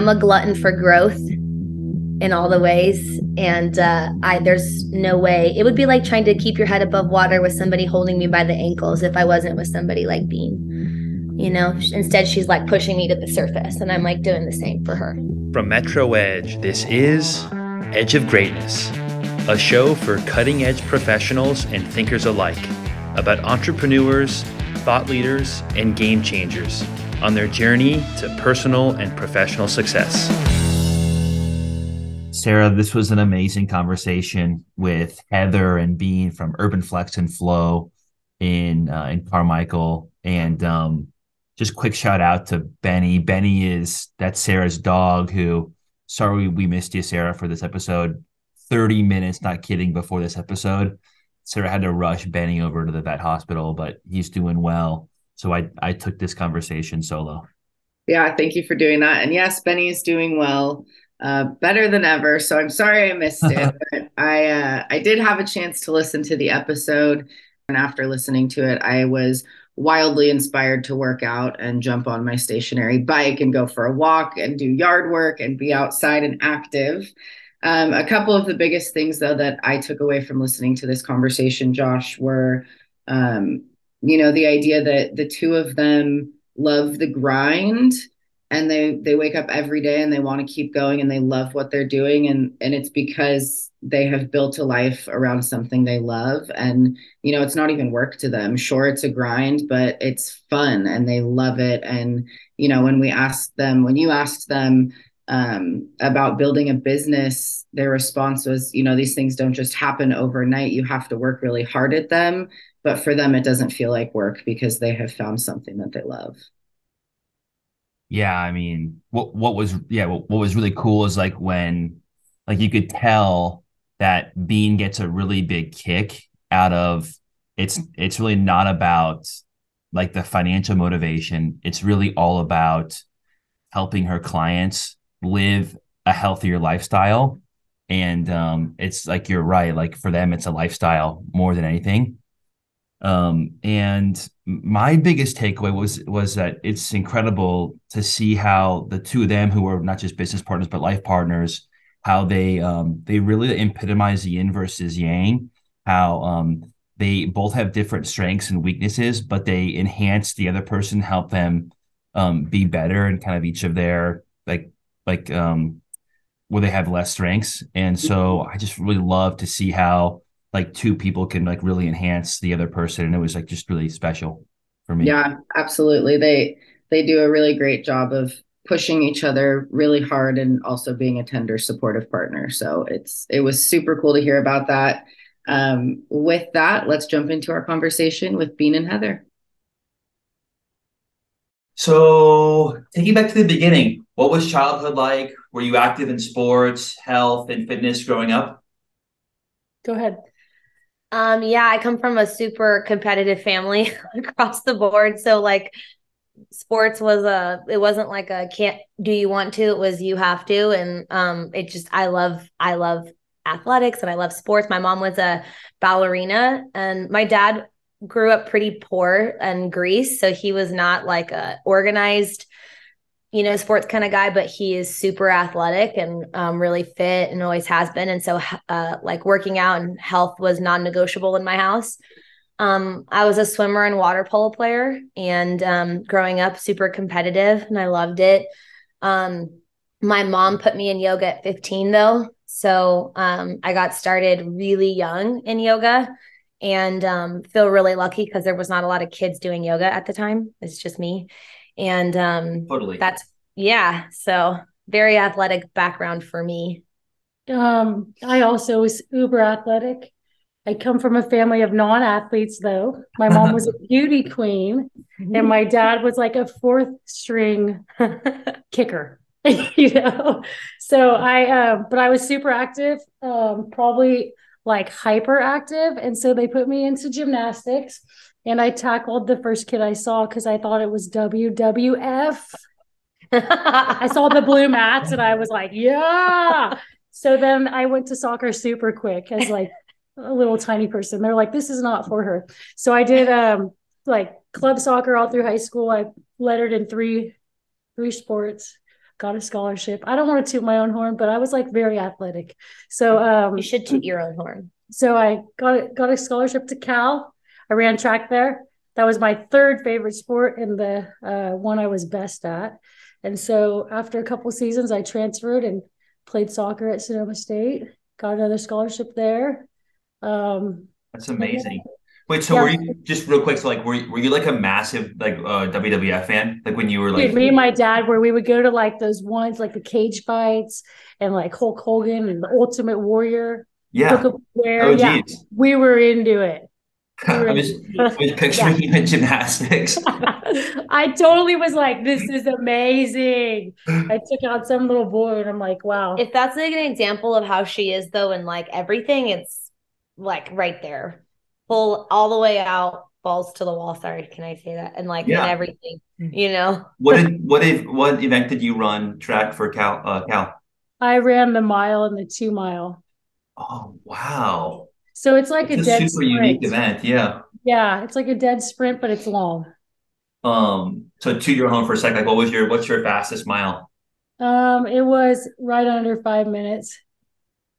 I'm a glutton for growth in all the ways and uh, i there's no way. It would be like trying to keep your head above water with somebody holding me by the ankles if i wasn't with somebody like bean. You know instead she's like pushing me to the surface and i'm like doing the same for her. From metro edge this is edge of greatness a show for cutting edge professionals and thinkers alike about entrepreneurs thought leaders and game changers on their journey to personal and professional success Sarah, this was an amazing conversation with Heather and Bean from Urban Flex and Flow in uh, in Carmichael, and um, just quick shout out to Benny. Benny is that's Sarah's dog. Who, sorry we missed you, Sarah, for this episode. Thirty minutes, not kidding, before this episode, Sarah had to rush Benny over to the vet hospital, but he's doing well. So I I took this conversation solo. Yeah, thank you for doing that. And yes, Benny is doing well uh, better than ever. So I'm sorry I missed it, but I uh, I did have a chance to listen to the episode, and after listening to it, I was wildly inspired to work out and jump on my stationary bike and go for a walk and do yard work and be outside and active. Um, a couple of the biggest things, though, that I took away from listening to this conversation, Josh, were, um, you know, the idea that the two of them love the grind and they they wake up every day and they want to keep going and they love what they're doing. And and it's because they have built a life around something they love. And you know it's not even work to them. Sure it's a grind but it's fun and they love it. And you know when we asked them when you asked them um, about building a business their response was you know these things don't just happen overnight. You have to work really hard at them but for them it doesn't feel like work because they have found something that they love yeah, I mean, what what was yeah, what, what was really cool is like when like you could tell that Bean gets a really big kick out of it's it's really not about like the financial motivation. It's really all about helping her clients live a healthier lifestyle. And um, it's like you're right. Like for them, it's a lifestyle more than anything. Um, and my biggest takeaway was was that it's incredible to see how the two of them, who are not just business partners but life partners, how they um, they really epitomize the yin versus yang. How um, they both have different strengths and weaknesses, but they enhance the other person, help them um, be better, and kind of each of their like like um, where they have less strengths. And so mm-hmm. I just really love to see how like two people can like really enhance the other person and it was like just really special for me. Yeah absolutely. They they do a really great job of pushing each other really hard and also being a tender supportive partner. So it's it was super cool to hear about that. Um, with that let's jump into our conversation with bean and heather. So taking back to the beginning what was childhood like? Were you active in sports health and fitness growing up? Go ahead um, yeah, I come from a super competitive family across the board. So like sports was a it wasn't like a can't do you want to, it was you have to. And um it just I love I love athletics and I love sports. My mom was a ballerina and my dad grew up pretty poor in Greece. So he was not like a organized you know, sports kind of guy, but he is super athletic and um, really fit and always has been. And so, uh, like working out and health was non negotiable in my house. Um, I was a swimmer and water polo player, and um, growing up, super competitive, and I loved it. Um, my mom put me in yoga at 15, though. So um, I got started really young in yoga and um, feel really lucky because there was not a lot of kids doing yoga at the time. It's just me and um totally. that's yeah so very athletic background for me. Um i also was uber athletic. I come from a family of non-athletes though. My mom was a beauty queen and my dad was like a fourth string kicker you know? So i uh, but i was super active um probably like hyperactive and so they put me into gymnastics and I tackled the first kid I saw because I thought it was WWF. I saw the blue mats and I was like, yeah. So then I went to soccer super quick as like a little tiny person. They're like, this is not for her. So I did um like club soccer all through high school. I lettered in three three sports. got a scholarship. I don't want to toot my own horn, but I was like very athletic. So um You should toot your own horn. so I got got a scholarship to Cal. I ran track there. That was my third favorite sport and the uh, one I was best at. And so after a couple seasons, I transferred and played soccer at Sonoma State. Got another scholarship there. Um, That's amazing. Wait, so Yeah. were you just real quick? So, like, were you, were you like a massive like uh, WWF fan? Like when you were like, dude, me and my dad, where we would go to like those ones, like the cage fights and like Hulk Hogan and the Ultimate Warrior. yeah, Where, oh yeah, we were into it. I was, I was picturing you in gymnastics. I totally was like, this is amazing. I took out some little boy and I'm like, wow. If that's like an example of how she is though and like everything, it's like right there. Full all the way out, balls to the wall. Sorry, can I say that? And like Yeah. in everything, you know. What did what if what event did you run track for Cal? Uh, Cal? I ran the mile and the two mile. Oh wow, So it's like it's a a dead super unique event. Yeah. Yeah, it's like a dead sprint, but it's long. Um. So to your home for a sec. Like, what was your what's your fastest mile? Um, it was right under five minutes.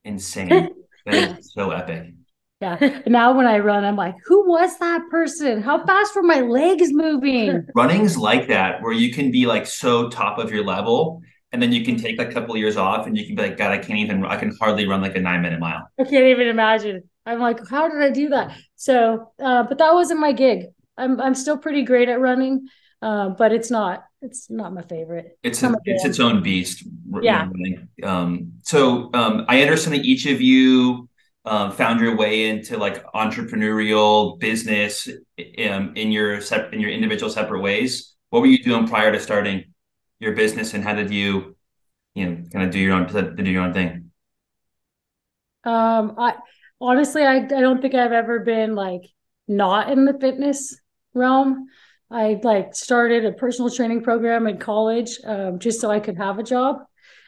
Insane. that is so epic. Yeah. Now when I run, I'm like, who was that person? How fast were my legs moving? Running's like that, where you can be like so top of your level, and then you can take a couple of years off, and you can be like, God, I can't even. I can hardly run like a nine minute mile. I can't even imagine. I'm like, how did I do that? So, uh, but that wasn't my gig. I'm I'm still pretty great at running, uh, but it's not it's not my favorite. It's a, it's its own beast. Yeah. Um. So um, I understand that each of you um, found your way into like entrepreneurial business um, in your sep- in your individual separate ways. What were you doing prior to starting your business, and how did you, you know, kind of do your own do your own thing? Um, I honestly, I, I don't think I've ever been like not in the fitness realm. I like started a personal training program in college, um, just so I could have a job.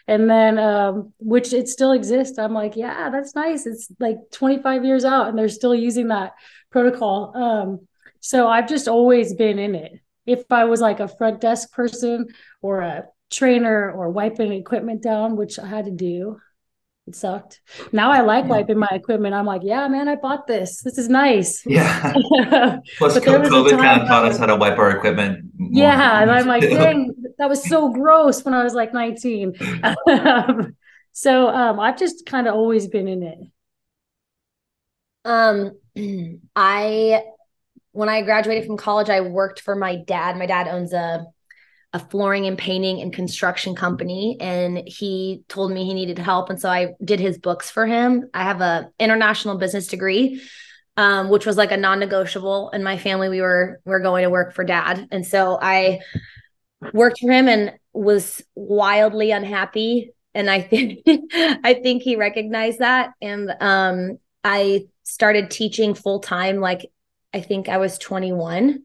And then, um, which it still exists. I'm like, yeah, that's nice. It's like 25 years out and they're still using that protocol. Um, so I've just always been in it. If I was like a front desk person or a trainer or wiping equipment down, which I had to do, it sucked. Now I like wiping my equipment. I'm like, yeah, man, I bought this. This is nice. Yeah. yeah, Plus, But there was a COVID kind of taught us how to wipe our equipment. Yeah, and I'm like, dang, that was so gross when I was like 19. Um, so um, I've just kind of always been in it. Um, I when I graduated from college, I worked for my dad. My dad owns a a flooring and painting and construction company, and he told me he needed help, and so I did his books for him. I have a international business degree, um, which was like a non-negotiable in my family. We were we were going to work for dad, and so I worked for him and was wildly unhappy. And I think I think he recognized that, and um, I started teaching full time like I think I was 21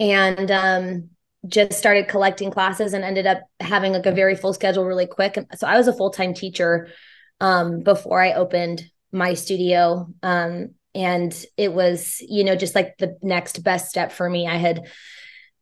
and um just started collecting classes and ended up having like a very full schedule really quick. So I was a full-time teacher um before I opened my studio um and it was you know just like the next best step for me. I had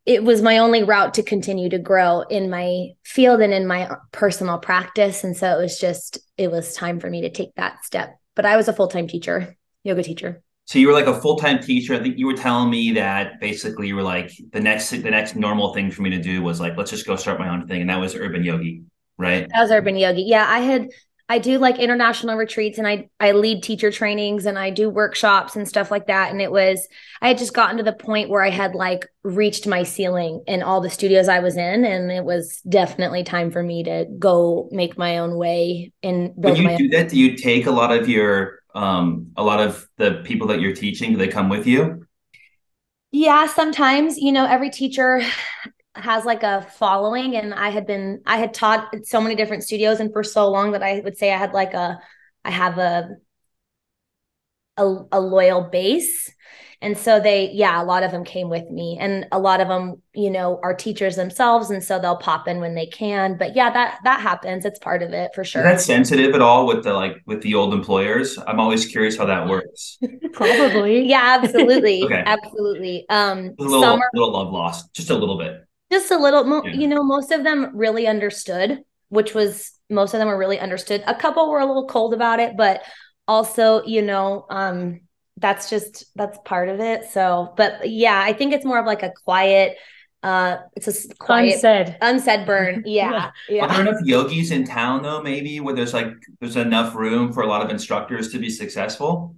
it was my only route to continue to grow in my field and in my personal practice and so it was just it was time for me to take that step. But I was a full-time teacher yoga teacher. So you were like a full time teacher. I think you were telling me that basically you were like the next the next normal thing for me to do was like let's just go start my own thing, and that was urban yogi, right? That was urban yogi. Yeah, I had I do like international retreats and I I lead teacher trainings and I do workshops and stuff like that. And it was I had just gotten to the point where I had like reached my ceiling in all the studios I was in, and it was definitely time for me to go make my own way and When you do that, do you take a lot of your um a lot of the people that you're teaching? Do they come with you? Yeah, sometimes, you know, every teacher has like a following and I had been I had taught at so many different studios and for so long that I would say I had like a I have a a, a loyal base. And so they yeah, a lot of them came with me and a lot of them, you know, are teachers themselves and so they'll pop in when they can. But yeah, that that happens. It's part of it for sure. Is that sensitive at all with the like with the old employers? I'm always curious how that works. Probably. yeah, absolutely. Okay. Absolutely. Um A little, some are little love lost, just a little bit. just a little mo- Yeah. you know most of them really understood which was most of them were really understood. A couple were a little cold about it, but also, you know, um, that's just that's part of it. So, but yeah, I think it's more of like a quiet uh it's a quiet Unsaid. unsaid burn. Yeah. Yeah. Are there enough yogis in town though, maybe where there's like there's enough room for a lot of instructors to be successful?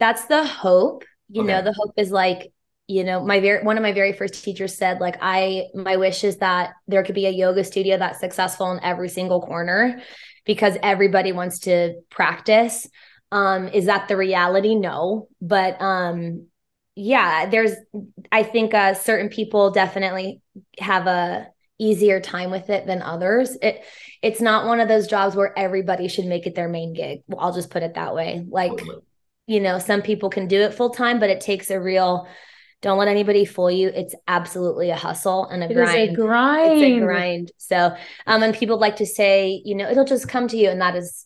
That's the hope. You know, the hope is like, you know, my very one of my very first teachers said, like, I my wish is that there could be a yoga studio that's successful in every single corner because everybody wants to practice. Um, is that the reality? No. But um, yeah, there's I think uh certain people definitely have a easier time with it than others. It it's not one of those jobs where everybody should make it their main gig. Well, I'll just put it that way. Like you know, some people can do it full time, but it takes a real, don't let anybody fool you. It's absolutely a hustle and a It is grind. a grind. It's a grind. So, um, and people like to say, you know, it'll just come to you. And that is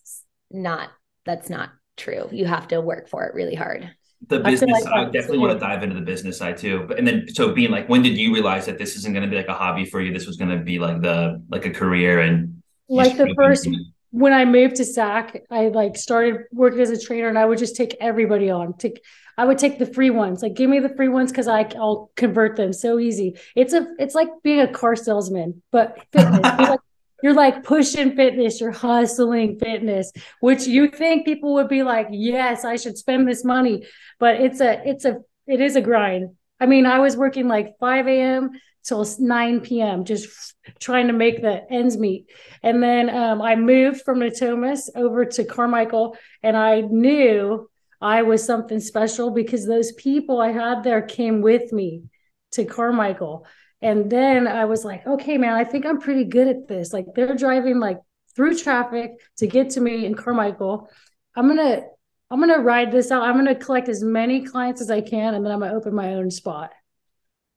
not, that's not true. You have to work for it really hard. The I business, like I definitely want to dive into the business side too. But and then so Bean like, when did you realize that this isn't going to be like a hobby for you? This was going to be like the like a career and Like the first when I moved to SAC, I like started working as a trainer and I would just take everybody on. Take I would take the free ones. Like give me the free ones because I I'll convert them so easy. It's a it's like being a car salesman, but fitness. like, you're like pushing fitness, you're hustling fitness, which you think people would be like, yes, I should spend this money. But it's a it's a it is a grind. I mean, I was working like 5 a.m. till 9 p.m. just trying to make the ends meet. And then um, I moved from Natomas over to Carmichael, and I knew I was something special because those people I had there came with me to Carmichael. And then I was like, okay, man, I think I'm pretty good at this. Like they're driving like through traffic to get to me in Carmichael. I'm gonna I'm gonna ride this out. I'm gonna collect as many clients as I can, and then I'm gonna open my own spot.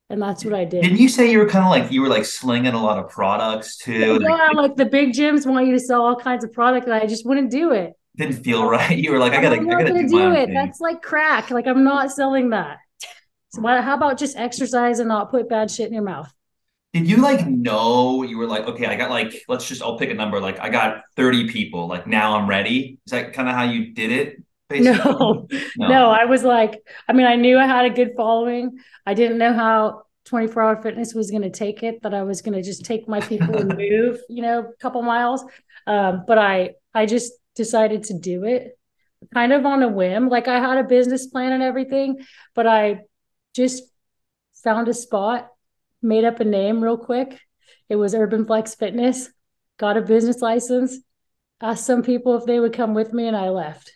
And that's what I did. Didn't you say you were kind of like you were like slinging a lot of products too? Like, yeah, like the big gyms want you to sell all kinds of product, and I just wouldn't do it. didn't feel right. You were like, I gotta, I'm I gotta gonna do, my do own it. thing. That's like crack. Like I'm not selling that. Why, how about just exercise and not put bad shit in your mouth? Did you like know you were like, okay, I got like, let's just, I'll pick a number. Like, I got 30 people. Like, now I'm ready. Is that kind of how you did it? Basically? No, no, I was like, I mean, I knew I had a good following. I didn't know how 24 hour fitness was going to take it, that I was going to just take my people and move, you know, a couple miles. Um, but I, I just decided to do it kind of on a whim. Like I had a business plan and everything, but I just found a spot, made up a name real quick. It was Urban Flex Fitness, got a business license, asked some people if they would come with me, and I left.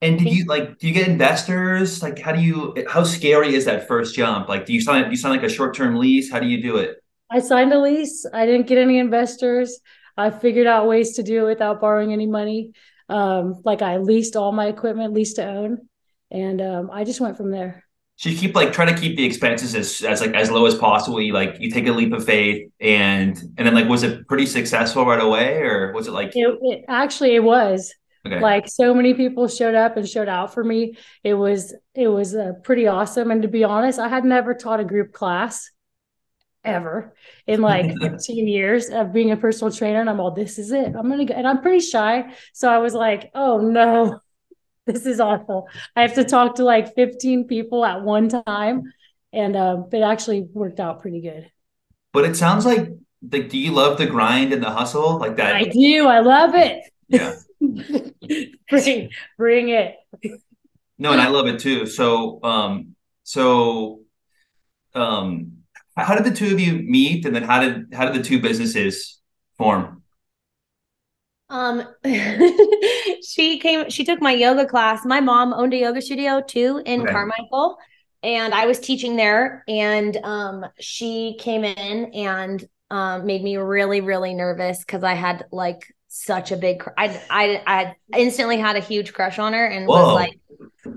And did you like, do you get investors? Like, how do you, how scary is that first jump? Like, do you sign, do you sign like a short-term lease? How do you do it? I signed a lease. I didn't get any investors. I figured out ways to do it without borrowing any money. Um, like I leased all my equipment, lease to own, and um, I just went from there. So you keep like trying to keep the expenses as, as like as low as possible. You like you take a leap of faith and and then like was it pretty successful right away or was it like It, it actually it was okay like so many people showed up and showed out for me. It was it was uh, pretty awesome. And to be honest, I had never taught a group class ever in like 15 years of being a personal trainer. And I'm all, this is it. I'm gonna go, and I'm pretty shy. So I was like, oh no, this is awful. I have to talk to like 15 people at one time. And um, it actually worked out pretty good. but it sounds like like do you love the grind and the hustle like that I do. I love it. yeah bring, bring it. no and I love it too so um so um how did the two of you meet and then how did how did the two businesses form Um, she came, she took my yoga class. My mom owned a yoga studio too in Okay. Carmichael, and I was teaching there. And um, she came in and um, made me really, really nervous because I had like such a big, cr- I, I, I instantly had a huge crush on her and Whoa. was like,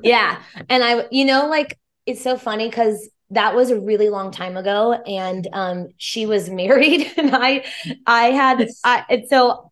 yeah. And I, you know, like it's so funny because that was a really long time ago and um she was married and i i had I, and so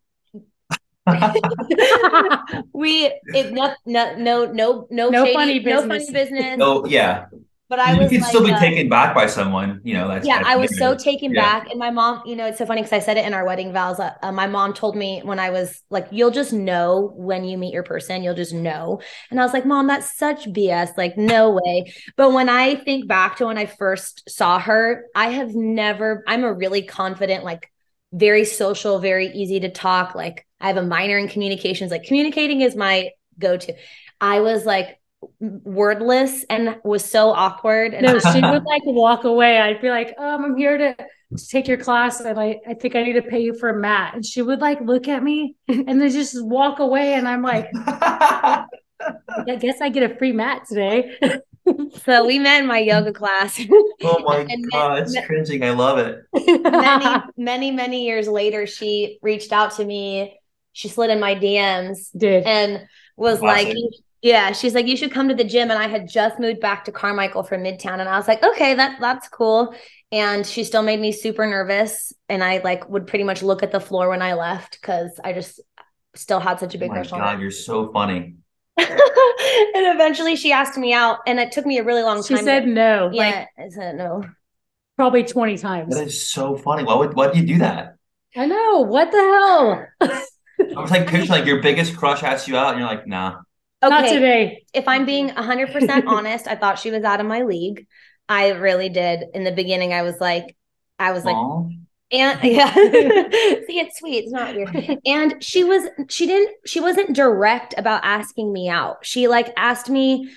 we it no no no no no No shady, funny no funny business. business oh yeah but I you was can like, still be uh, taken back by someone, you know. That's yeah, that's I was so different. taken Yeah. back. And my mom, you know, it's so funny because I said it in our wedding vows. Uh, uh, my mom told me when I was like, you'll just know when you meet your person, you'll just know. And I was like, mom, that's such BS. Like, no way. But when I think back to when I first saw her, I have never, I'm a really confident, like, very social, very easy to talk. Like, I have a minor in communications. Like, communicating is my go to. I was like, wordless and was so awkward and No, she would like walk away. I'd be like, um, I'm here to, to take your class and I, I think I need to pay you for a mat. And she would like look at me and then just walk away. And I'm like, I guess I get a free mat today. so we met in my yoga class oh my And then- god, it's cringing. I love it. many many many years later she reached out to me she slid in my dms Did. and was Classic. like yeah she's like you should come to the gym and i had just moved back to carmichael from midtown and i was like okay that that's cool and she still made me super nervous and i like would pretty much look at the floor when i left because i just still had such a big Oh big my crush on god, her you're so funny. and eventually she asked me out and it took me a really long She time She said to- no, like yeah i said no probably 20 times. That is so funny. Why would why do you do that? I know. What the hell? I was like picturing like your biggest crush asks you out, and you're like, nah. Okay. Not today. if I'm being 100% honest, I thought she was out of my league. I really did. In the beginning, I was like, I was like, Aw. and yeah, see, it's sweet. It's not weird. And she was, she didn't, she wasn't direct about asking me out. She like asked me,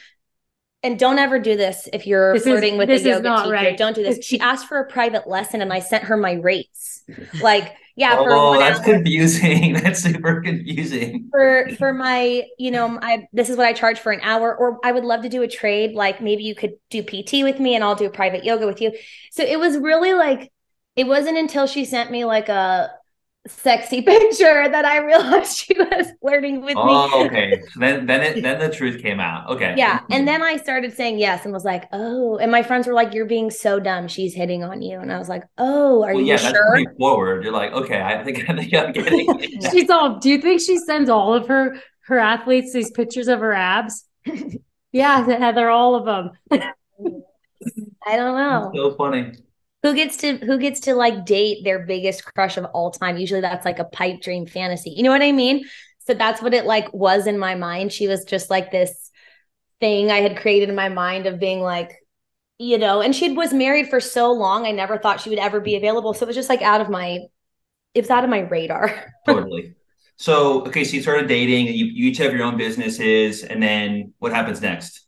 and don't ever do this if you're This is- with this a yoga not teacher. right. Don't do this. She asked for a private lesson, and I sent her my rates. Like, yeah, for oh, one that's hour confusing. That's super confusing. for for my you know i this is what i charge for an hour or i would love to do a trade like maybe you could do pt with me and i'll do private yoga with you so it was really like it wasn't until she sent me like a sexy picture that i realized she was flirting with me Oh, okay. Then then it then the truth came out. Okay. yeah mm-hmm. and then i started saying yes and was like oh and my friends were like you're being so dumb she's hitting on you and i was like oh are Well, you yeah, that's sure pretty forward. You're like, okay, I think I think I'm getting it. She's all, do you think she sends all of her her athletes these pictures of her abs? yeah, Heather, all of them. i don't know so funny. Who gets to who gets to like date their biggest crush of all time usually that's like a pipe dream fantasy you know what i mean so that's what it like was in my mind she was just like this thing i had created in my mind of being like you know and she was married for so long i never thought she would ever be available so it was just like out of my it was out of my radar Totally. So okay, so you started dating, you, you each have your own businesses, and then what happens next?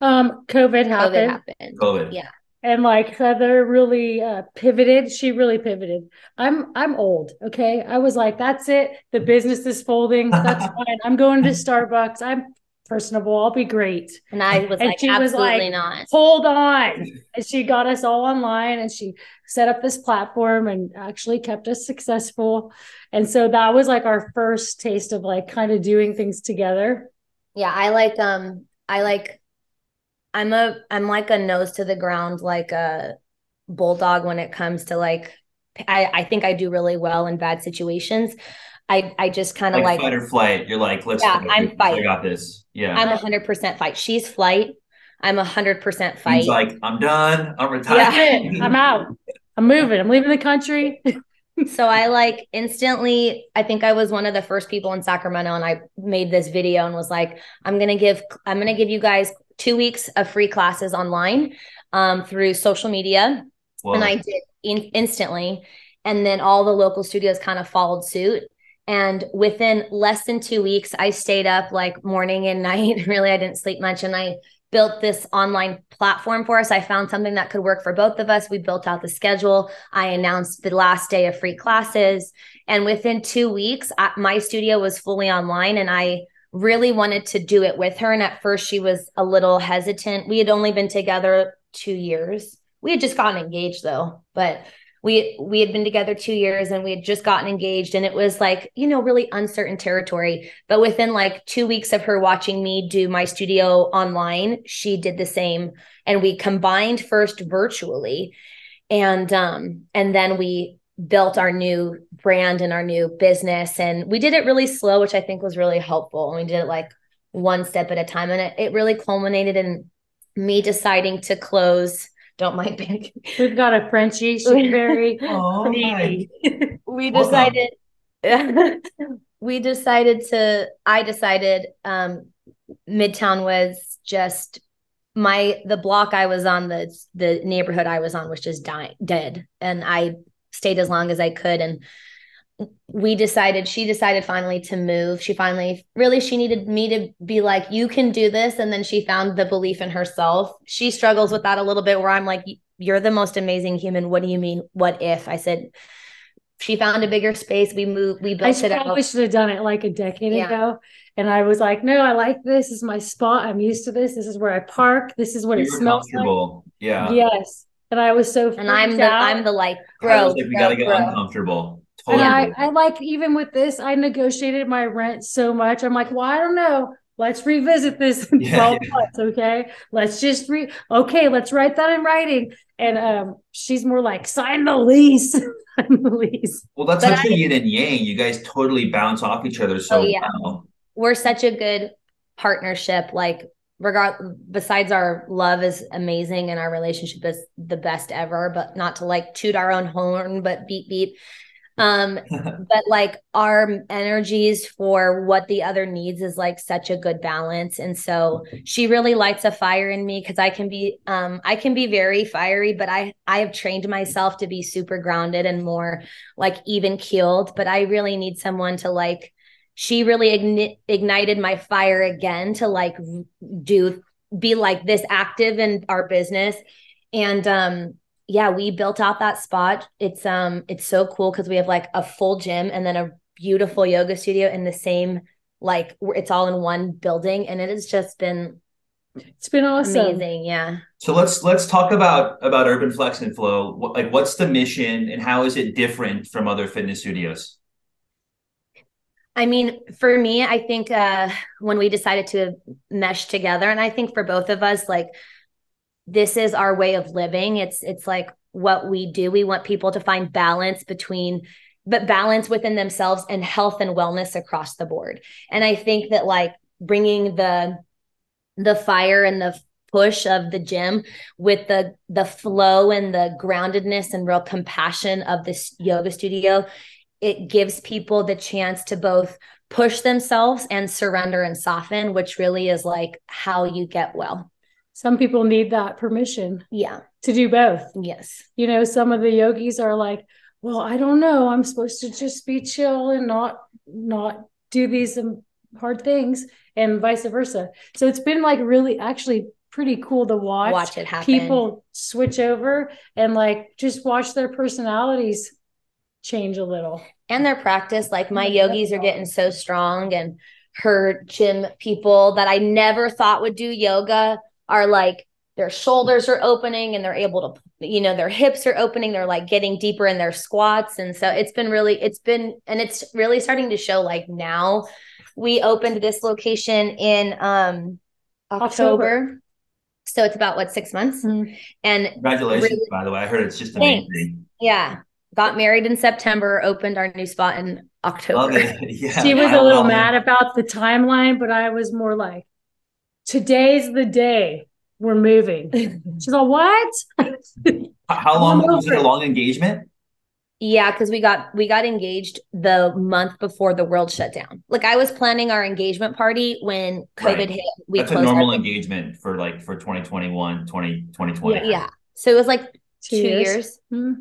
Um, COVID COVID happened. happened COVID. Yeah. And like Heather really uh, pivoted. She really pivoted. I'm I'm old. Okay, I was like, that's it. The business is folding. That's fine. I'm going to Starbucks. I'm personable. I'll be great. and i was And like she was absolutely like, not Hold on. And she got us all online and she set up this platform and actually kept us successful. And so that was like our first taste of like kind of doing things together. Yeah, I like um I like I'm a I'm like a nose to the ground like a bulldog when it comes to like I I think I do really well in bad situations. I I just kind of Like, like, fight or flight. You're like, let's. Yeah, go. I'm fight. I got this. Yeah. I'm a hundred percent fight. She's flight. I'm a hundred percent He's fight. like, I'm done. I'm retired. it. I'm out. I'm moving. I'm leaving the country. so I like instantly, I think I was one of the first people in Sacramento and I made this video and was like, I'm gonna give I'm gonna give you guys two weeks of free classes online um through social media. Whoa. and I did in- instantly. And then all the local studios kind of followed suit. And within less than two weeks, I stayed up like morning and night. really, I didn't sleep much. And I built this online platform for us. I found something that could work for both of us. We built out the schedule. I announced the last day of free classes. And within two weeks, I, my studio was fully online and I really wanted to do it with her. And at first, she was a little hesitant. We had only been together two years. We had just gotten engaged though, but we we had been together 2 years and we had just gotten engaged and it was like, you know, really uncertain territory. But within like 2 weeks of her watching me do my studio online, she did the same and we combined first virtually and um and then we built our new brand and our new business and we did it really slow which i think was really helpful and we did it like one step at a time and it, it really culminated in me deciding to close. Don't mind banking. We've got a Frenchie. She's very Oh, needy. we decided we decided to i decided um midtown was just my the block i was on the the neighborhood i was on was just dying dead and i stayed as long as i could and we decided she decided finally to move she finally really she needed me to be like you can do this and then she found the belief in herself she struggles with that a little bit where i'm like you're the most amazing human what do you mean what if i said she found a bigger space. We moved, we I built should it probably out. should have done it like a decade Yeah. ago. And I was like, no, I like this. This is my spot. I'm used to this. This is where I park. This is what You it were smells like. Yeah. Yes. And I was so And I'm the out. I'm the like, I bro, was like, we bro, gotta get bro. uncomfortable. And Totally. I, I like even with this, I negotiated my rent so much. I'm like, well, I don't know. Let's revisit this in Yeah, 12 yeah. months. Okay. Let's just re okay, let's write that in writing. And um, she's more like, sign the lease. sign the lease. well, that's But such I- a yin and yang. You guys totally bounce off each other so Oh, yeah. well. We're such a good partnership. Like, regard besides our love is amazing and our relationship is the best ever, but not to like toot our own horn, but beep beep. Um, but like our energies for what the other needs is like such a good balance. And so she really lights a fire in me because i can be um i can be very fiery but i i have trained myself to be super grounded and more like even keeled. But i really need someone to like she really igni- ignited my fire again to like do be like this active in our business and um yeah, we built out that spot. It's um it's so cool because we have like a full gym and then a beautiful yoga studio in the same like it's all in one building and it has just been It's been awesome. amazing. Yeah. So let's let's talk about about Urban Flex and Flow. What, like, what's the mission and how is it different from other fitness studios? I mean, for me, I think uh when we decided to mesh together and I think for both of us like this is our way of living. It's it's like what we do. We want people to find balance between but balance within themselves and health and wellness across the board. And I think that like bringing the the fire and the push of the gym with the the flow and the groundedness and real compassion of this yoga studio it gives people the chance to both push themselves and surrender and soften which really is like how you get well Some people need that permission yeah to do both. yes You know, some of the yogis are like, well, I don't know. I'm supposed to just be chill and not not do these um, hard things and vice versa. So it's been like really actually pretty cool to watch, watch it happen people switch over and like just watch their personalities change a little. and their practice like my Yeah, yogis are that's getting so strong and her gym people that i never thought would do yoga are like their shoulders are opening and they're able to you know their hips are opening they're like getting deeper in their squats and so it's been really it's been and it's really starting to show like now we opened this location in um october, October. so it's about what six months Mhm. and Congratulations, Really- by the way. I heard it's just Thanks. amazing. yeah got married in september opened our new spot in Love october it. Yeah. She was I a little love it. mad about the timeline, but I was more like, today's the day we're moving. She's like, what? How- How long was it? A long engagement? Yeah, because we got we got engaged the month before the world shut down. Like I was planning our engagement party when COVID Right. hit. We That's a normal engagement for like for 2021, 20, 2020. Yeah. So it was like two, Two years. years. Hmm.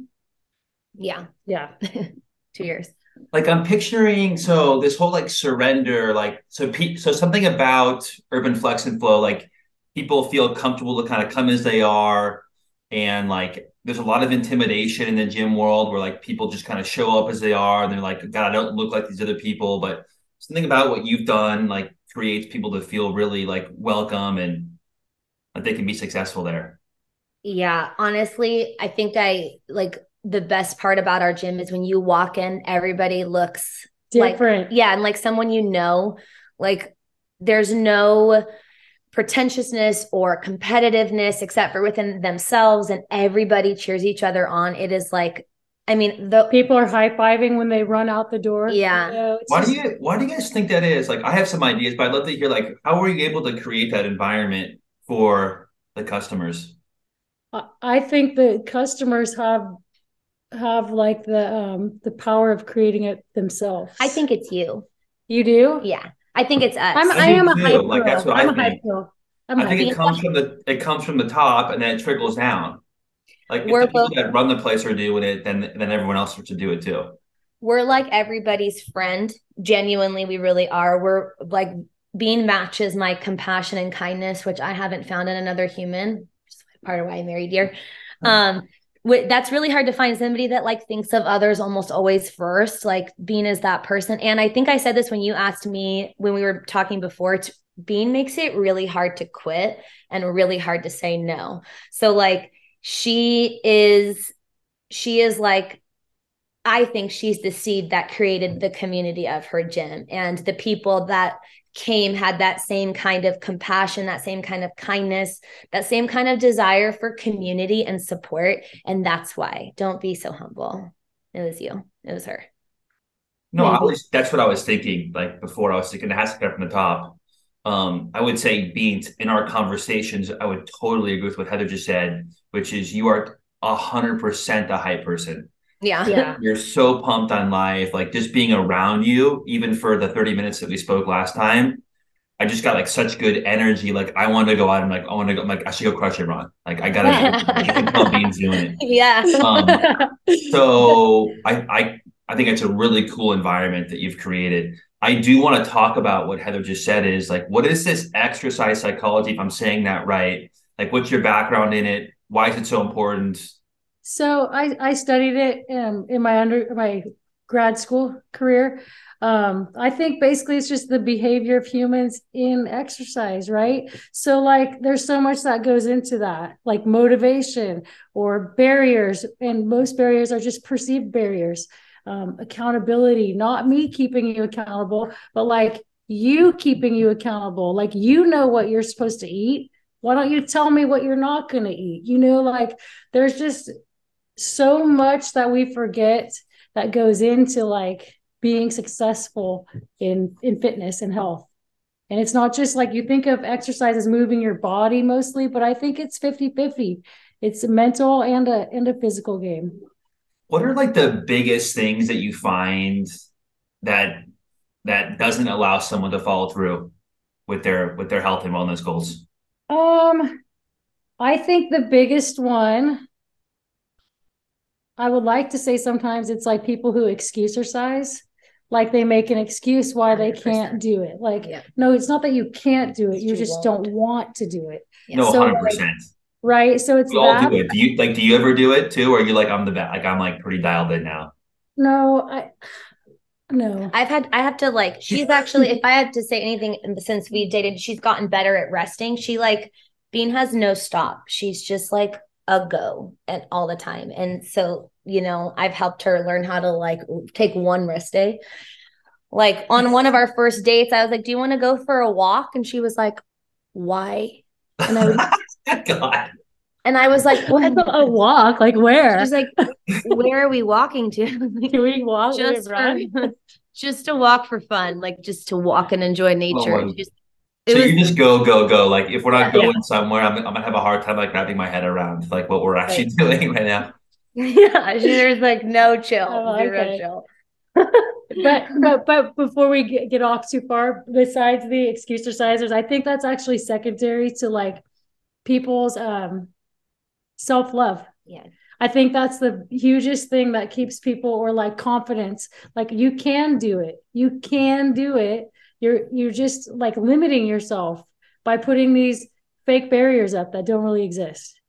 Yeah, Yeah. two years. Like I'm picturing so this whole like surrender, like so pe- so something about urban flex and flow, like people feel comfortable to kind of come as they are, and like there's a lot of intimidation in the gym world where like people just kind of show up as they are, and they're like, God, I don't look like these other people, but something about what you've done like creates people to feel really like welcome and that they can be successful there. Yeah, honestly, I think I like the best part about our gym is when you walk in, everybody looks Like, Different. yeah and like someone you know like there's no pretentiousness or competitiveness except for within themselves and everybody cheers each other on it is like i mean the People are high fiving when they run out the door. Yeah. You know, it's Why do you why do you guys think that is? Like I have some ideas, but I'd love to hear like how were you able to create that environment for the customers? I think the customers have have like the um the power of creating it themselves. I think it's you. You do? Yeah. I think it's us. I'm, I, I am a too. hype Like, that's what I I'm a hype think. girl. I'm a I think it comes from the it comes from the top and then it trickles down. Like if We're the people both- that run the place are doing it, then then everyone else starts to do it too. we're like everybody's friend. Genuinely, we really are. We're like Bean matches my compassion and kindness, which I haven't found in another human. Which is part of why I married here. Um, wh- that's really hard to find somebody that like thinks of others almost always first. Like Bean is that person. And I think I said this when you asked me when we were talking before. Bean makes it really hard to quit and really hard to say no. So like she is, she is like I think she's the seed that created the community of her gym and the people that came had that same kind of compassion, that same kind of kindness, that same kind of desire for community and support. And that's why don't be so humble. It was you, it was her. No, I was that's what I was thinking. Like before, I was thinking it has to come from the top. Um, I would say beans in our conversations, I would totally agree with what Heather just said, which is you are a hundred percent a hype person. Yeah. Yeah. You're so pumped on life, like just being around you, even for the 30 minutes that we spoke last time. I just got like such good energy. Like I want to go out and like I want to go. I'm like I should go crush it, Ron. Like I gotta. do it. You can Bean's doing it. Yeah. Um, so I, I I think it's a really cool environment that you've created. I do want to talk about what Heather just said is like, what is this exercise psychology? If I'm saying that right, like, what's your background in it? Why is it so important? So I I studied it um, in my under my grad school career. Um, I think basically it's just the behavior of humans in exercise, right? So like there's so much that goes into that, like motivation or barriers, and most barriers are just perceived barriers. Um, accountability, not me keeping you accountable, but like you keeping you accountable. Like you know what you're supposed to eat. Why don't you tell me what you're not going to eat? You know, like there's just so much that we forget that goes into like being successful in in fitness and health. And it's not just like you think of exercise as moving your body mostly but i think it's 50 50 it's a mental and a and a physical game. What are like the biggest things that you find that that doesn't allow someone to follow through with their with their health and wellness goals? um i think the biggest one i would like to say sometimes it's like people who excuse exercise like they make an excuse why they 100%. can't do it like Yeah. no it's not that you can't do it It's you you just won't. don't want to do it No, So, hundred like, percent. right so it's We all that do it. Do you like? Do you ever do it too? Or are you like I'm the best? Like I'm like pretty dialed in now. no i no I've had I have to like she's actually if I had to say anything since we dated, she's gotten better at resting. She like Bean has no stop. She's just like a go and all the time. And so, you know, I've helped her learn how to like take one rest day. Like on one of our first dates, I was like, Do you want to go for a walk? And she was like, Why? And I was God. and I was like, What? a walk like where She's like, Where are we walking to? can we walk just Can we for, just to walk for fun, like just to walk and enjoy nature. my- Just- it So was you just go, go, go. Like if we're not Yeah. going somewhere, I'm, I'm gonna have a hard time like wrapping my head around like what we're actually doing right now. yeah, there's like no chill, Oh, zero okay. chill. but but but before we get, get off too far besides the excuse exercisers i think that's actually secondary to like people's um self-love Yeah. i think that's the hugest thing that keeps people or like confidence like you can do it you can do it you're you're just like limiting yourself by putting these fake barriers up that don't really exist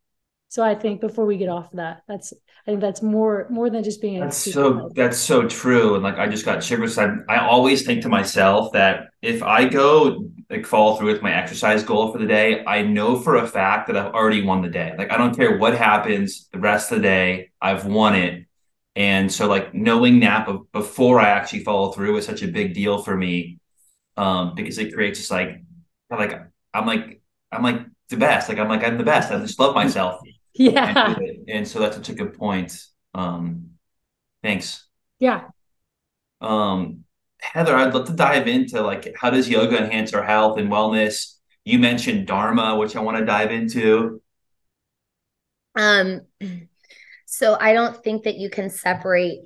so i think before we get off of that that's i think that's more more than just being That's so that's so true. And like I just got shivers. I, I always think to myself that if I go like follow through with my exercise goal for the day, I know for a fact that I've already won the day. Like I don't care what happens the rest of the day, I've won it. And so like knowing that before I actually follow through is such a big deal for me. Um, because it creates this like like I'm like I'm like the best. Like I'm like I'm the best. I just love myself. yeah And, and so that's such a good point. Um thanks. yeah Um, Heather, I'd love to dive into like how does yoga enhance our health and wellness? You mentioned Dharma, which I want to dive into. Um, so I don't think that you can separate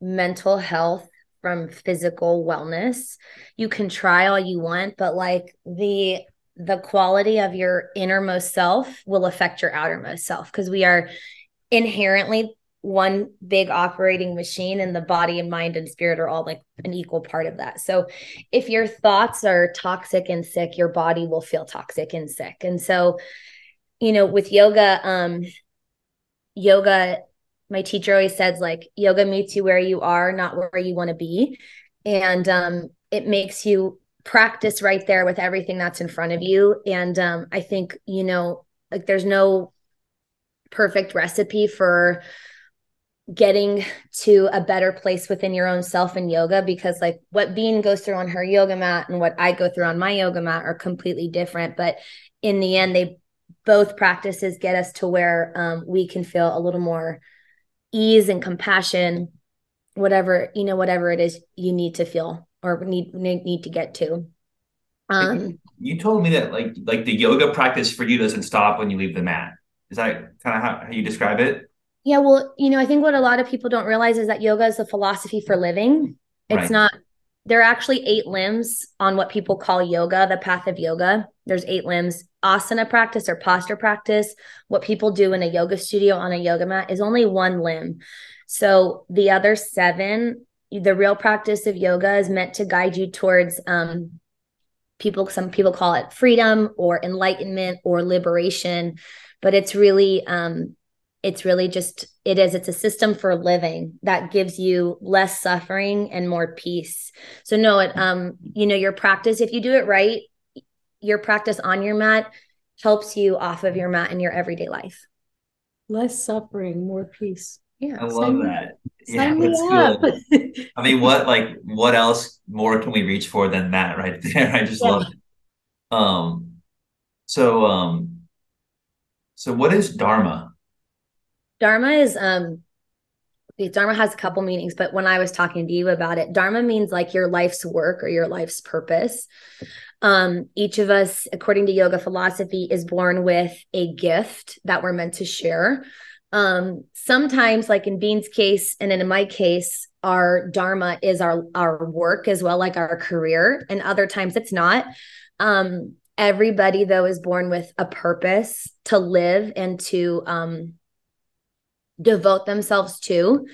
mental health from physical wellness. You can try all you want, but like the the quality of your innermost self will affect your outermost self because we are inherently one big operating machine and the body and mind and spirit are all like an equal part of that. So if your thoughts are toxic and sick, your body will feel toxic and sick. And so, you know, with yoga, um yoga my teacher always says like yoga meets you where you are, not where you want to be. And um it makes you practice right there with everything that's in front of you. And um I think, you know, like there's no perfect recipe for getting to a better place within your own self in yoga because like what Bean goes through on her yoga mat and what I go through on my yoga mat are completely different but in the end they both practices get us to where um, we can feel a little more ease and compassion whatever you know whatever it is you need to feel or need need to get to um you told me that like like the yoga practice for you doesn't stop when you leave the mat is that kind of how, how you describe it yeah, well, you know, I think what a lot of people don't realize is that yoga is a philosophy for living. It's right. not there are actually eight limbs on what people call yoga, the path of yoga. There's eight limbs. Asana practice or posture practice, what people do in a yoga studio on a yoga mat is only one limb. So the other seven, the real practice of yoga is meant to guide you towards um, people some people call it freedom or enlightenment or liberation but it's really um, it's really just it is it's a system for living that gives you less suffering and more peace so no it um you know your practice if you do it right your practice on your mat helps you off of your mat in your everyday life. Less suffering more peace. Yeah i love sign that yeah that's good. I mean what like what else more can we reach for than that right there? I just yeah. love it. Um so um so what is dharma? Dharma is um Dharma has a couple meanings, but when I was talking to you about it, Dharma means like your life's work or your life's purpose. Um, each of us, according to yoga philosophy, is born with a gift that we're meant to share. Um, sometimes, like in Bean's case, and in my case, our Dharma is our our work as well, like our career, and other times it's not. Um, everybody though is born with a purpose to live and to um devote themselves to.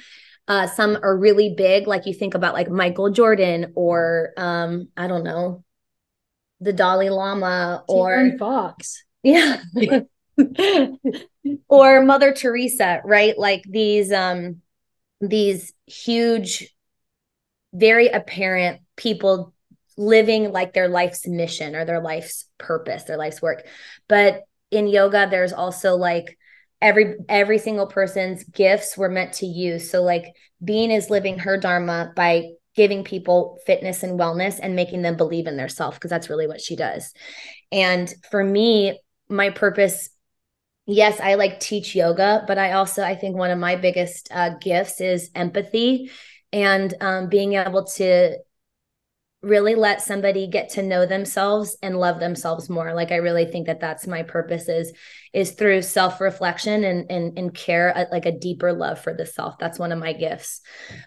Uh, some are really big, like you think about like Michael Jordan or um, I don't know, the Dalai Lama or Fox. Yeah. or Mother Teresa, right? Like these um these huge, very apparent people living like their life's mission or their life's purpose, their life's work. But in yoga, there's also like every every single person's gifts were meant to use so like Bean is living her dharma by giving people fitness and wellness and making them believe in their self because that's really what she does. And for me my purpose yes i like teach yoga but i also i think one of my biggest uh, gifts is empathy and um, being able to really let somebody get to know themselves and love themselves more. Like i really think that that's my purpose is is through self-reflection and and, and care uh, like a deeper love for the self. That's one of my gifts.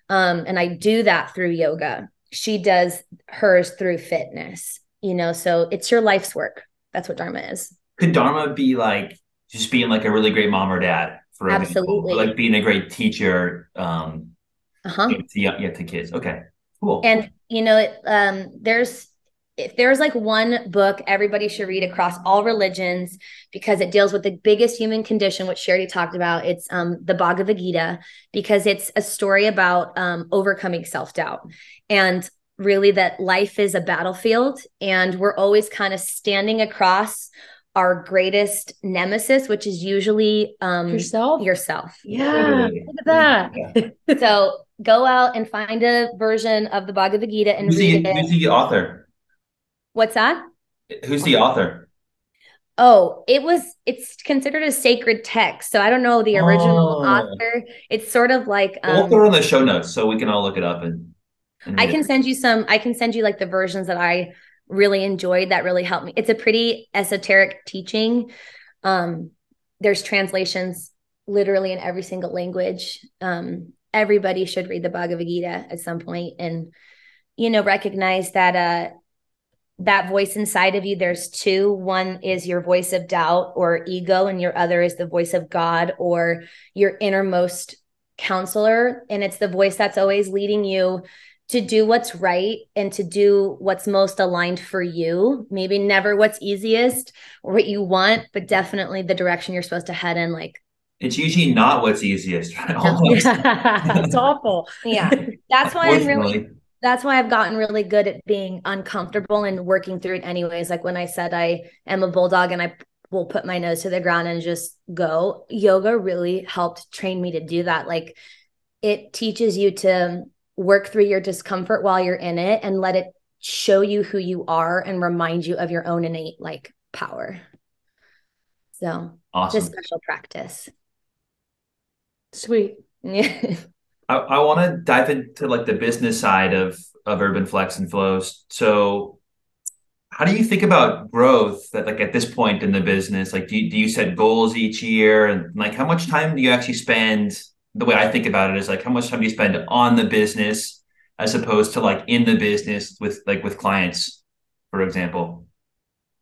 Um and i do that through yoga. She does hers through fitness you know so it's your life's work. That's what dharma is. Could dharma be like just being like a really great mom or dad for absolutely. like being a great teacher um uh-huh. to, yeah, to kids? Okay cool. And you know, it, um, there's if there's like one book everybody should read across all religions because it deals with the biggest human condition which sherry talked about it's um, the bhagavad gita because it's a story about um, overcoming self-doubt and really that life is a battlefield and we're always kind of standing across our greatest nemesis which is usually um, yourself yourself yeah look at that so go out and find a version of the Bhagavad Gita and who's read the, it. Who's the author? What's that? Who's the author? Oh, it was it's considered a sacred text. So I don't know the original oh. author. It's sort of like um, we'll put it on the show notes so we can all look it up and, and I can it. send you some I can send you like the versions that I really enjoyed that really helped me. It's a pretty esoteric teaching. Um there's translations literally in every single language. Um, everybody should read the Bhagavad Gita at some point and, you know, recognize that uh, that voice inside of you, there's two. One is your voice of doubt or ego, and your other is the voice of God or your innermost counselor. And it's the voice that's always leading you to do what's right and to do what's most aligned for you. Maybe never what's easiest or what you want, but definitely the direction you're supposed to head in. Like it's usually not what's easiest, right? it's awful. Yeah. That's why I'm really that's why I've gotten really good at being uncomfortable and working through it anyways. Like when I said I am a bulldog and I will put my nose to the ground and just go, yoga really helped train me to do that. Like it teaches you to work through your discomfort while you're in it and let it show you who you are and remind you of your own innate like power. So awesome. it's a special practice. Sweet. Yeah. I, I want to dive into like the business side of of Urban Flex and Flows. So how do you think about growth that like at this point in the business? Like do you, do you set goals each year and like how much time do you actually spend the way I think about it is like how much time do you spend on the business as opposed to like in the business with like with clients, for example?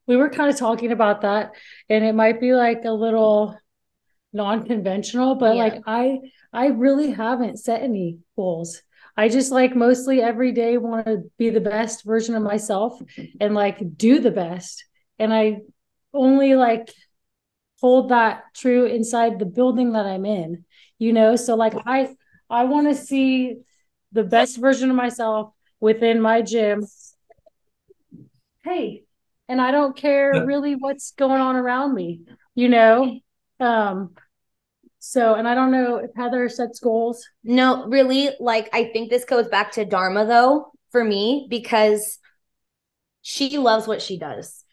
We were kind of talking about that, and it might be like a little non-conventional, but yeah. like I I really haven't set any goals. I just like mostly every day want to be the best version of myself and like do the best. And I only like hold that true inside the building that I'm in you know? So like i i want to see the best version of myself within my gym. Hey and i don't care really what's going on around me you know? Um so and i don't know if heather sets goals. No really like i think this goes back to dharma though for me because she loves what she does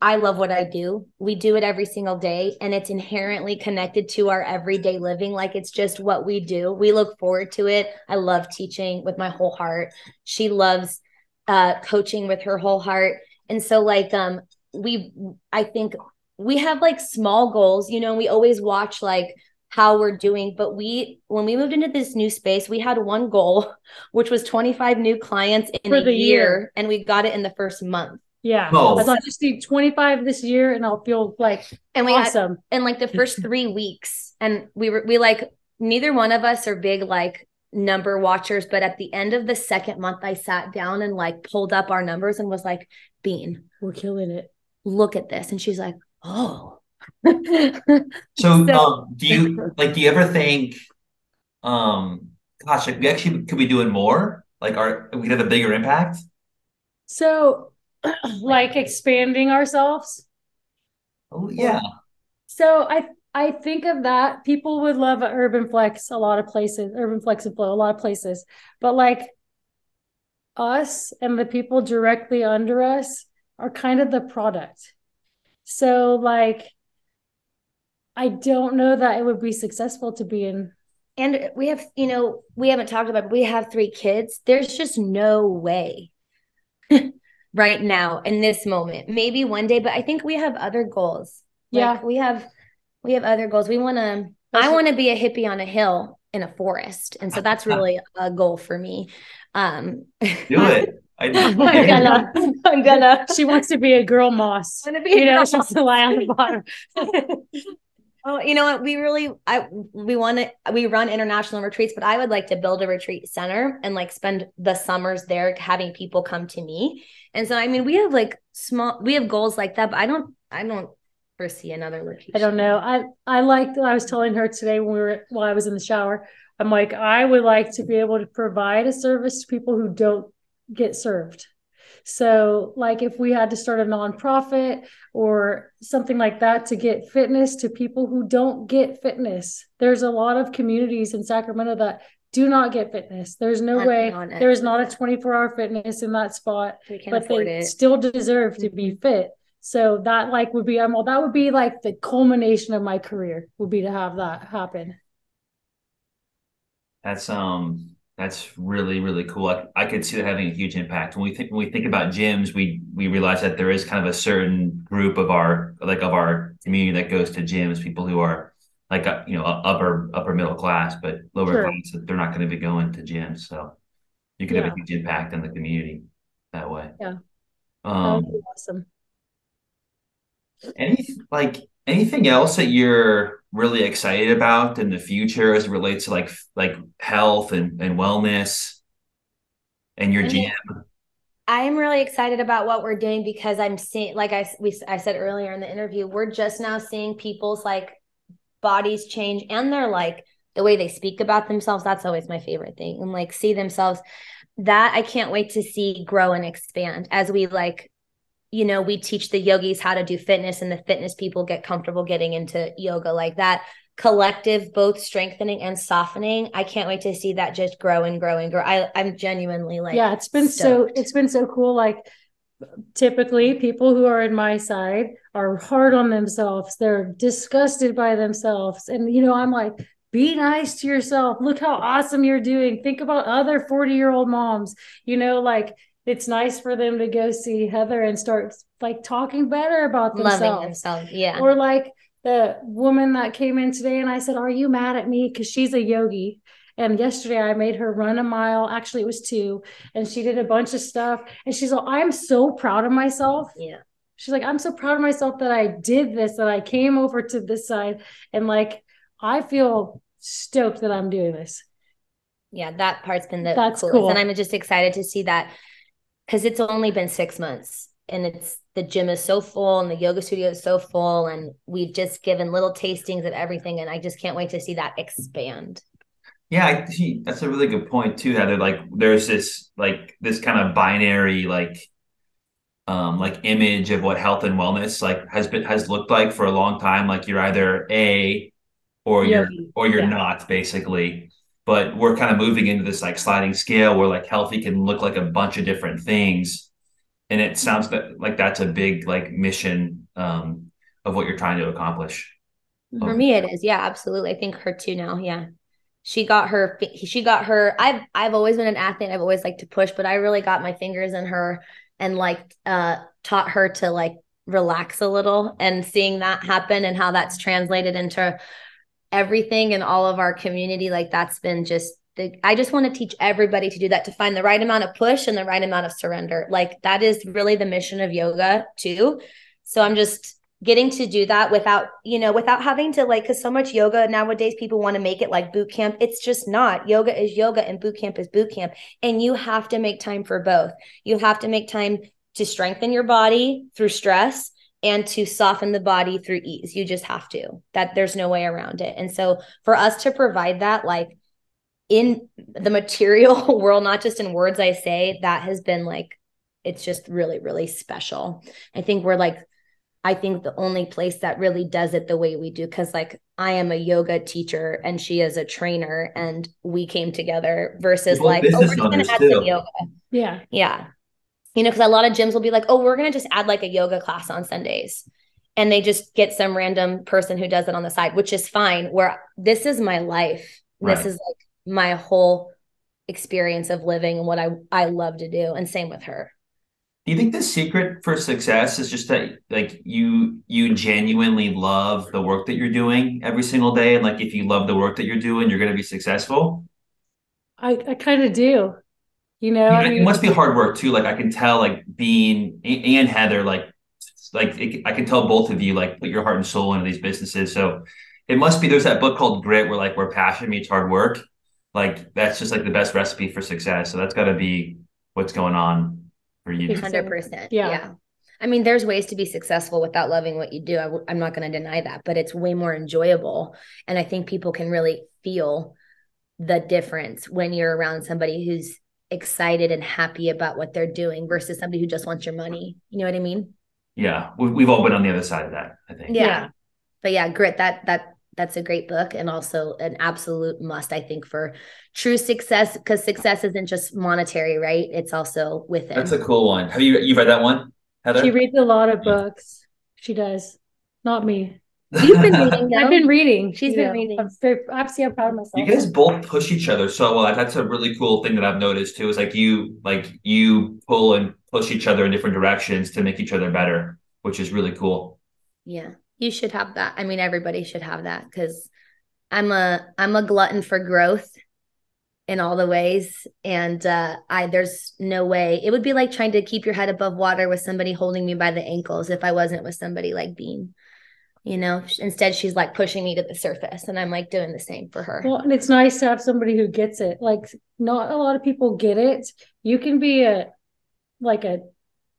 I love what I do. We do it every single day and it's inherently connected to our everyday living. Like it's just what we do. We look forward to it. I love teaching with my whole heart. She loves uh, coaching with her whole heart. And so, like, um, we, I think we have like small goals, you know, we always watch like how we're doing. But we, when we moved into this new space, we had one goal, which was 25 new clients in For a year, year, and we got it in the first month. Yeah. Oh. I just need 25 this year and I'll feel like and we awesome. Had, and like the first three weeks, and we were we like neither one of us are big like number watchers, but at the end of the second month, I sat down and like pulled up our numbers and was like, Bean, we're killing it. Look at this. And she's like, Oh. so, so um, do you like do you ever think um gosh, we actually could be doing more? Like are we could have a bigger impact? So like expanding ourselves. Oh yeah. So I I think of that. People would love Urban Flex a lot of places, Urban Flex and Flow, a lot of places. But like us and the people directly under us are kind of the product. So like I don't know that it would be successful to be in and we have, you know, we haven't talked about, it, we have three kids. There's just no way right now in this moment. Maybe one day, but I think we have other goals. Yeah. Like we have we have other goals. We want to I want to be a hippie on a hill in a forest. And so that's really a goal for me. Um do it. I, am gonna, I'm gonna. She wants to be a girl moss. I'm gonna be, you know, she wants to lie on the bottom. Oh, you know what? We really, I we want to we run international retreats, but I would like to build a retreat center and like spend the summers there having people come to me. And so, I mean, we have like small, we have goals like that, but I don't, I don't foresee another retreat. I don't know. I I like. I was telling her today when we were while I was in the shower. I'm like, I would like to be able to provide a service to people who don't get served. So, like if we had to start a nonprofit or something like that to get fitness to people who don't get fitness, there's a lot of communities in Sacramento that do not get fitness. There's no way there is not a 24 hour fitness in that spot, but they it. still deserve to be mm-hmm. fit. So that like would be, um, well, that would be like the culmination of my career would be to have that happen. That's um that's really really cool. I, I could see that having a huge impact. When we think when we think about gyms, we we realize that there is kind of a certain group of our like of our community that goes to gyms, people who are like uh, you know upper upper middle class, but lower Sure. class they're not going to be going to gyms. So you could have a huge impact on the community that way. Yeah. Um, awesome. any like anything else that you're really excited about in the future as it relates to like like health and, and wellness and your mm-hmm. I mean, gym? I'm really excited about what we're doing because I'm seeing, like I we I said earlier in the interview, we're just now seeing people's like bodies change and they're like the way they speak about themselves. That's always my favorite thing, and like see themselves. That I can't wait to see grow and expand as we like, you know, we teach the yogis how to do fitness, and the fitness people get comfortable getting into yoga like that. Collective, both strengthening and softening. I can't wait to see that just grow and grow and grow. I, I'm genuinely like, yeah, it's been stoked. so it's been so cool. Like typically people who are in my side are hard on themselves. They're disgusted by themselves. And you know, I'm like, be nice to yourself. Look how awesome you're doing. Think about other 40-year-old moms. You know, like it's nice for them to go see Heather and start like talking better about themselves. loving themselves. Yeah. Or like the woman that came in today and I said, Are you mad at me? Because she's a yogi. And yesterday I made her run a mile. Actually, it was two. And she did a bunch of stuff. And she's like, I'm so proud of myself. yeah. She's like, I'm so proud of myself that I did this, that I came over to this side. And like, I feel stoked that I'm doing this. Yeah. That part's been the That's coolest. cool. And I'm just excited to see that because it's only been six months and it's the gym is so full and the yoga studio is so full. And we've just given little tastings of everything. And I just can't wait to see that expand. Yeah, I. That's a really good point too, Heather. Like there's this like this kind of binary like um like image of what health and wellness like has been has looked like for a long time. Like you're either A or you're or you're yeah. not basically. But we're kind of moving into this like sliding scale where like healthy can look like a bunch of different things. And it sounds that like that's a big like mission um of what you're trying to accomplish. For me, it is. Yeah, absolutely. I think her too now. Yeah. She got her, she got her. I've, I've always been an athlete. I've always liked to push, but I really got my fingers in her and like, uh, taught her to like relax a little and seeing that happen and how that's translated into everything in all of our community. Like that's been just the, I just want to teach everybody to do that, to find the right amount of push and the right amount of surrender. Like that is really the mission of yoga too. So I'm just getting to do that without, you know, without having to like, cause so much yoga nowadays, people want to make it like boot camp. It's just not. Yoga is yoga and boot camp is boot camp. And you have to make time for both. You have to make time to strengthen your body through stress and to soften the body through ease. You just have to. That there's no way around it. And so for us to provide that, like in the material world, not just in words I say, that has been like, it's just really, really special. I think we're like, I think the only place that really does it the way we do, because like I am a yoga teacher and she is a trainer, and we came together versus Both like, oh, we're gonna owners, add some yoga. Yeah. Yeah. You know, because a lot of gyms will be like, oh, we're going to just add like a yoga class on Sundays. And they just get some random person who does it on the side, which is fine. Where this is my life. Right. This is like my whole experience of living and what I, I love to do. And same with her. Do you think the secret for success is just that like you you genuinely love the work that you're doing every single day and like if you love the work that you're doing you're going to be successful? I, I kind of do. You know, I it mean, must be hard work too. Like I can tell like Bean and Heather like like it, I can tell both of you like put your heart and soul into these businesses. So it must be there's that book called Grit where like where passion meets hard work. Like that's just like the best recipe for success. So that's got to be what's going on for you. 100%. Yeah. yeah. I mean, there's ways to be successful without loving what you do. I w- I'm not going to deny that, but it's way more enjoyable. And I think people can really feel the difference when you're around somebody who's excited and happy about what they're doing versus somebody who just wants your money. You know what I mean? Yeah, we, we've all been on the other side of that. I think. Yeah. Yeah. But yeah, grit that that that's a great book and also an absolute must I think for true success because success isn't just monetary, right? It's also within. That's a cool one. Have you you read that one, Heather? she reads a lot of books. She does. Not me. You've been reading I've been reading. She's you been know. reading. I'm very, obviously, I'm proud of myself. You guys both push each other so well. That's a really cool thing that I've noticed too. Is like you like you pull and push each other in different directions to make each other better, which is really cool. Yeah, you should have that. I mean, everybody should have that because I'm a I'm a glutton for growth in all the ways and uh I there's no way. It would be like trying to keep your head above water with somebody holding me by the ankles if I wasn't with somebody like Bean. You know, instead she's like pushing me to the surface and I'm like doing the same for her. Well, and it's nice to have somebody who gets it. Like not a lot of people get it. You can be a like a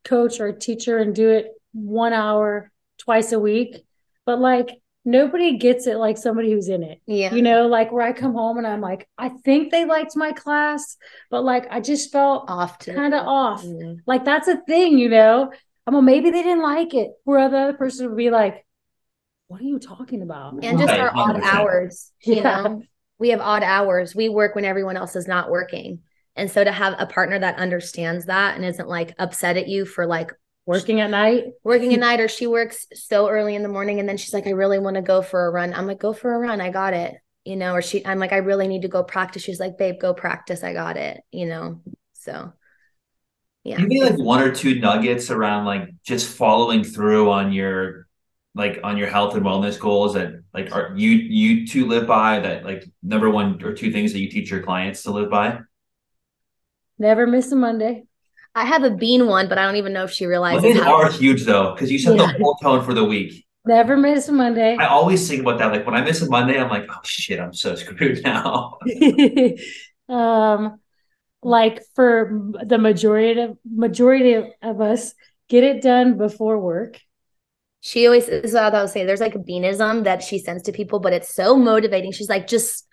coach or a teacher and do it one hour twice a week, but like nobody gets it like somebody who's in it. Yeah. You know, like where I come home and I'm like, I think they liked my class, but like I just felt off to kind of off. Mhm. Like that's a thing, you know. I'm well, maybe they didn't like it. Where the other person would be like, What are you talking about? and just Right, our odd 100%. hours you Yeah. know? We have odd hours. We work when everyone else is not working. And so to have a partner that understands that and isn't like upset at you for like Working at night. working at night or she works so early in the morning and then she's like i really want to go for a run. I'm like go for a run. I got it. You know or she i'm like i really need to go practice. She's like babe go practice. I got it. You know? So yeah. Give me like one or two nuggets around like just following through on your like on your health and wellness goals that like are you you two live by that like number one or two things that you teach your clients to live by. Never miss a Monday. i have a bean one but i don't even know if she realizes Mondays how are huge though because you set Yeah. the whole tone for the week. Never miss a Monday. I always think about that. Like when I miss a Monday, I'm like, oh shit, I'm so screwed now. um like for the majority of majority of, of us get it done before work She always this is what I would say. There's like a beanism that she sends to people, but it's so motivating. She's like, just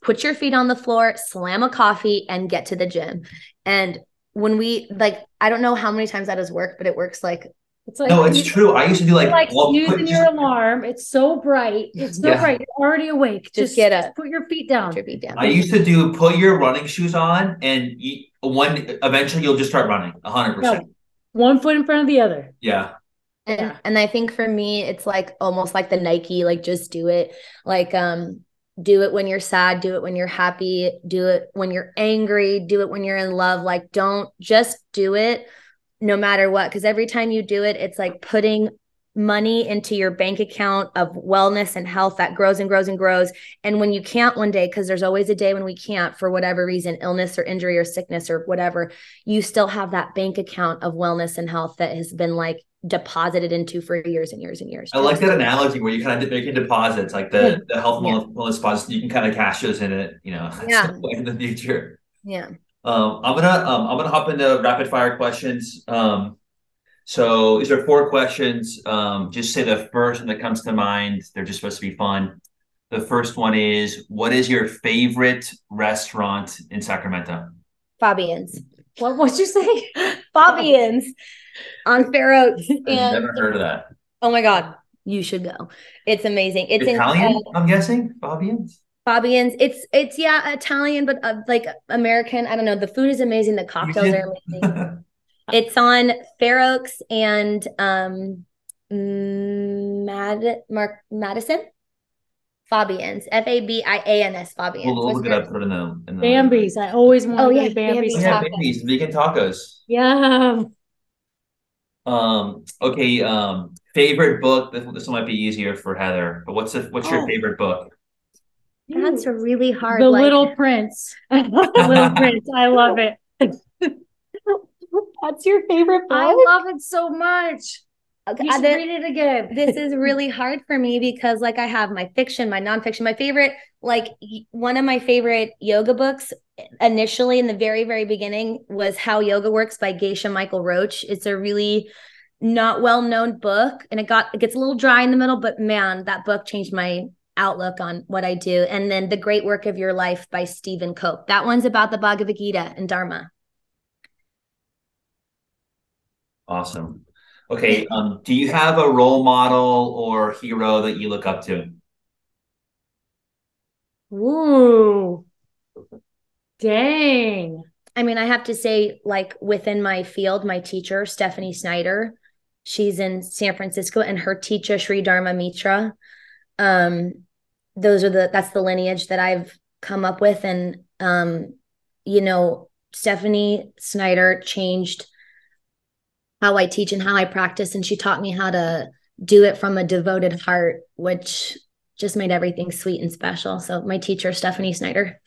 put your feet on the floor, slam a coffee, and get to the gym. And when we like, I don't know how many times that does work, but it works like it's like no, it's true. I used to do like, like well, put- using just- your alarm it's so bright it's so Yeah. bright you're already awake Just get up. put your feet down put your feet down. I used to do put your running shoes on and you, one eventually you'll just start running hundred percent. one foot in front of the other Yeah. And Yeah. and I think for me, it's like almost like the Nike, like just do it. Like um, do it when you're sad, do it when you're happy, do it when you're angry, do it when you're in love. Like don't just do it no matter what. Cause every time you do it, it's like putting money into your bank account of wellness and health that grows and grows and grows. And when you can't one day, because there's always a day when we can't for whatever reason, illness or injury or sickness or whatever, you still have that bank account of wellness and health that has been like deposited into for years and years and years. I like that analogy where you kind of making deposits, like the, the health and Yeah. wellness wellness deposits. You can kind of cash those in it, you know, Yeah. in the future. Yeah. Um, I'm gonna um, I'm gonna hop into rapid fire questions. Um, so these are four questions. Um, just say the first one that comes to mind. They're just supposed to be fun. The first one is, what is your favorite restaurant in Sacramento? Fabian's. what would you say Fabian's on Fair Oaks. I've And never heard of that. oh my God, you should go. It's amazing. It's in Italian, uh, I'm guessing. Fabian's. Fabian's. It's it's yeah, Italian, but uh, like American. I don't know. The food is amazing. The cocktails are amazing. It's on Fair Oaks and um Mad Mark Madison. Fabian's. F A B I A N S Fabian's. we'll, we'll look it up. Put it in the. In the bambi's i always want Oh, to yeah, get bambi's Oh, Bambi's. yeah, Tacos. vegan tacos. yeah Um. Okay. Um. Favorite book. This, this one might be easier for Heather. But what's the what's your Oh. favorite book? That's a really hard. the like- little prince the little prince i love it That's your favorite book. i love it so much Okay, you I should did- read it again this is really hard for me because like I have my fiction, my nonfiction, my favorite, like y- one of my favorite yoga books initially in the very, very beginning was How Yoga Works by Geisha Michael Roach. It's a really not well known book and it got it gets a little dry in the middle, but man, that book changed my outlook on what I do. And then The Great Work of Your Life by Stephen Cope. That one's about the Bhagavad Gita and Dharma. Awesome. Okay. Um. Do you have a role model or hero that you look up to? Ooh. Dang. I mean, I have to say, like within my field, my teacher, Stephanie Snyder, she's in San Francisco, and her teacher, Sri Dharma Mitra. Um, those are the that's the lineage that I've come up with. And um, you know, Stephanie Snyder changed how I teach and how I practice, and she taught me how to do it from a devoted heart, which just made everything sweet and special. So my teacher, Stephanie Snyder.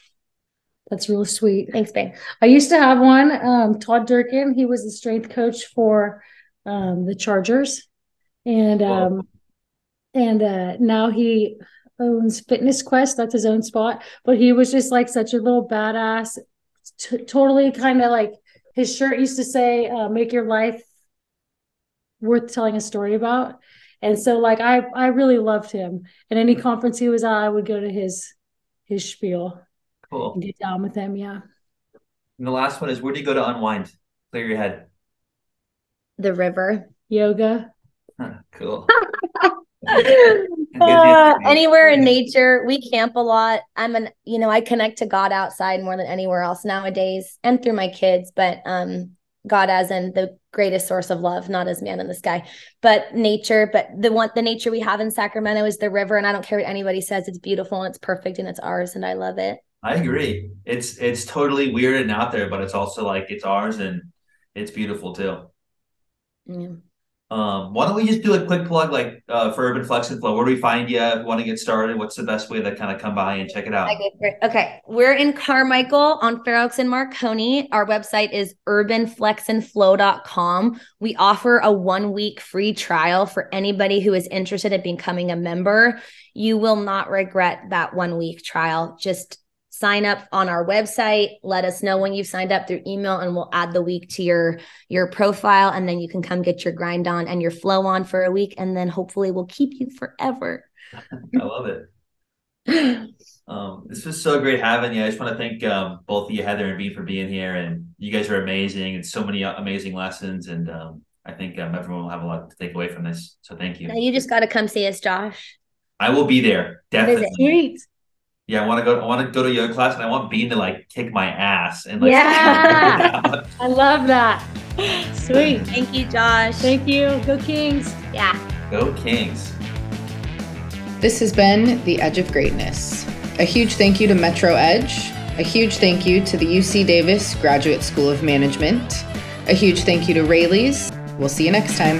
That's real sweet. Thanks, babe. I used to have one, um, Todd Durkin. He was the strength coach for um, the Chargers, and um, and uh, now he owns Fitness Quest. That's his own spot. But he was just like such a little badass. T- totally kind of like his shirt used to say, uh, "Make your life worth telling a story about." And so, like, I I really loved him. And any conference he was at, I would go to his his spiel Cool. and get down with him. Yeah. And the last one is where do you go to unwind? Clear your head. The river. Yoga. Huh, cool. Uh, anywhere in nature. We camp a lot. I'm an, you know, I connect to God outside more than anywhere else nowadays and through my kids, but um God as in the greatest source of love, not as man in the sky, but nature. But the one the nature we have in Sacramento is the river. And I don't care what anybody says, it's beautiful and it's perfect and it's ours and I love it. I agree. It's it's totally weird and out there, but it's also like it's ours and it's beautiful too. Yeah. Um, why don't we just do a quick plug like uh, for Urban Flex and Flow? Where do we find you? If you want to get started, what's the best way to kind of come by and check it out? I go for it. Okay. We're in Carmichael on Fair Oaks and Marconi. Our website is urbanflexandflow.com. We offer a one week free trial for anybody who is interested in becoming a member. You will not regret that one week trial. Just sign up on our website let us know when you've signed up through email and we'll add the week to your your profile and then you can come get your grind on and your flow on for a week and then hopefully we'll keep you forever I love it. Um, this was so great having you. I just want to thank um, both of you, Heather and Bean, for being here. And you guys are amazing and so many amazing lessons. And um, I think um, everyone will have a lot to take away from this. So thank you. now you just got to come see us josh I will be there definitely. Sweet. Yeah, I want to go. I want to go to yoga class, and I want Bean to like kick my ass and like. Yeah. I love that. Sweet. thank you josh Thank you. Go Kings. yeah Go Kings. This has been The Edge of Greatness. A huge thank you to Metro Edge. A huge thank you to the UC Davis Graduate School of Management. A huge thank you to Raley's. We'll see you next time.